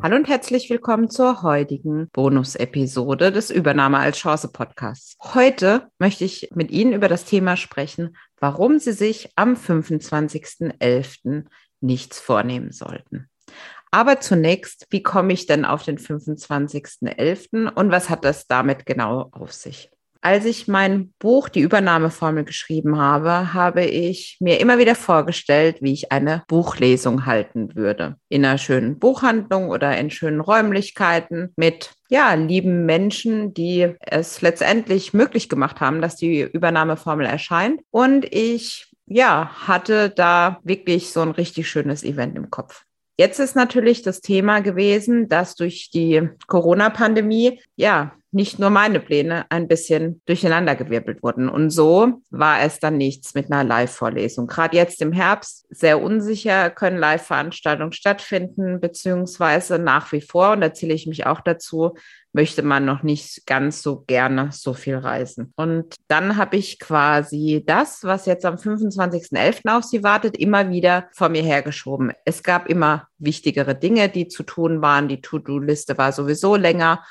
Hallo und herzlich willkommen zur heutigen Bonus-Episode des Übernahme als Chance Podcasts. Heute möchte ich mit Ihnen über das Thema sprechen, warum Sie sich am 25.11. nichts vornehmen sollten. Aber zunächst, wie komme ich denn auf den 25.11. und was hat das damit genau auf sich? Als ich mein Buch Die Übernahmeformel geschrieben habe, habe ich mir immer wieder vorgestellt, wie ich eine Buchlesung halten würde. In einer schönen Buchhandlung oder in schönen Räumlichkeiten mit ja, lieben Menschen, die es letztendlich möglich gemacht haben, dass die Übernahmeformel erscheint. Und ich ja, hatte da wirklich so ein richtig schönes Event im Kopf. Jetzt ist natürlich das Thema gewesen, dass durch die Corona-Pandemie ja nicht nur meine Pläne ein bisschen durcheinandergewirbelt wurden. Und so war es dann nichts mit einer Live-Vorlesung. Gerade jetzt im Herbst sehr unsicher, können Live-Veranstaltungen stattfinden, beziehungsweise nach wie vor, und da zähle ich mich auch dazu, möchte man noch nicht ganz so gerne so viel reisen. Und dann habe ich quasi das, was jetzt am 25.11. auf Sie wartet, immer wieder vor mir hergeschoben. Es gab immer wichtigere Dinge, die zu tun waren. Die To-Do-Liste war sowieso länger.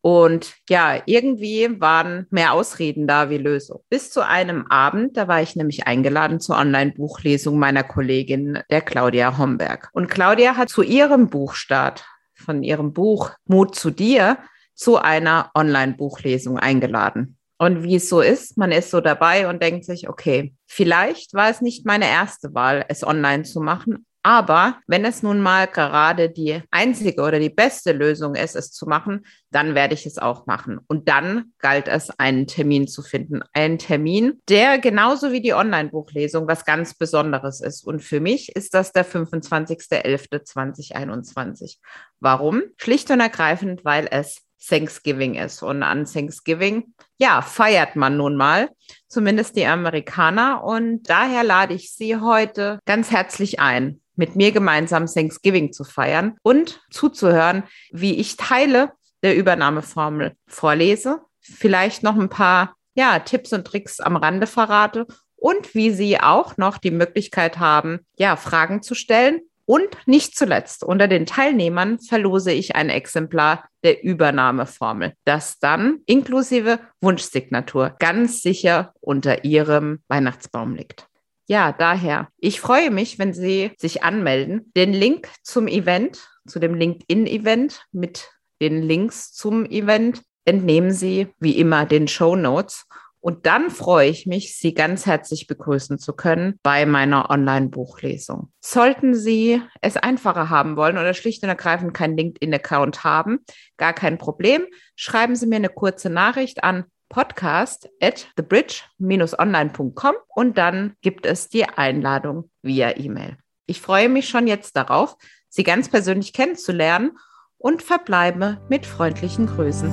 Und ja, irgendwie waren mehr Ausreden da wie Lösung. Bis zu einem Abend, da war ich nämlich eingeladen zur Online-Buchlesung meiner Kollegin, der Claudia Homberg. Und Claudia hat zu ihrem Buchstart von ihrem Buch Mut zu dir zu einer Online-Buchlesung eingeladen. Und wie es so ist, man ist so dabei und denkt sich, okay, vielleicht war es nicht meine erste Wahl, es online zu machen, aber wenn es nun mal gerade die einzige oder die beste Lösung ist, es zu machen, dann werde ich es auch machen. Und dann galt es, einen Termin zu finden. Einen Termin, der genauso wie die Online-Buchlesung was ganz Besonderes ist. Und für mich ist das der 25.11.2021. Warum? Schlicht und ergreifend, weil es Thanksgiving ist. Und an Thanksgiving, ja, feiert man nun mal, zumindest die Amerikaner. Und daher lade ich Sie heute ganz herzlich ein, mit mir gemeinsam Thanksgiving zu feiern und zuzuhören, wie ich Teile der Übernahmeformel vorlese, vielleicht noch ein paar ja, Tipps und Tricks am Rande verrate und wie Sie auch noch die Möglichkeit haben, ja, Fragen zu stellen. Und nicht zuletzt, unter den Teilnehmern verlose ich ein Exemplar der Übernahmeformel, das dann inklusive Wunschsignatur ganz sicher unter Ihrem Weihnachtsbaum liegt. Ja, daher. Ich freue mich, wenn Sie sich anmelden. Den Link zum Event, zu dem LinkedIn-Event mit den Links zum Event entnehmen Sie wie immer den Show Notes. Und dann freue ich mich, Sie ganz herzlich begrüßen zu können bei meiner Online-Buchlesung. Sollten Sie es einfacher haben wollen oder schlicht und ergreifend keinen LinkedIn-Account haben, gar kein Problem. Schreiben Sie mir eine kurze Nachricht an podcast at thebridge-online.com und dann gibt es die Einladung via E-Mail. Ich freue mich schon jetzt darauf, Sie ganz persönlich kennenzulernen und verbleibe mit freundlichen Grüßen.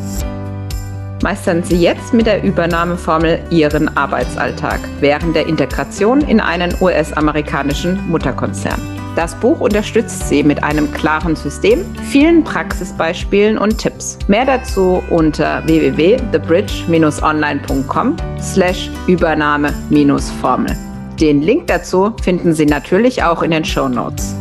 Meistern Sie jetzt mit der Übernahmeformel Ihren Arbeitsalltag während der Integration in einen US-amerikanischen Mutterkonzern. Das Buch unterstützt Sie mit einem klaren System, vielen Praxisbeispielen und Tipps. Mehr dazu unter www.thebridge-online.com slash Übernahme-Formel. Den Link dazu finden Sie natürlich auch in den Show Notes.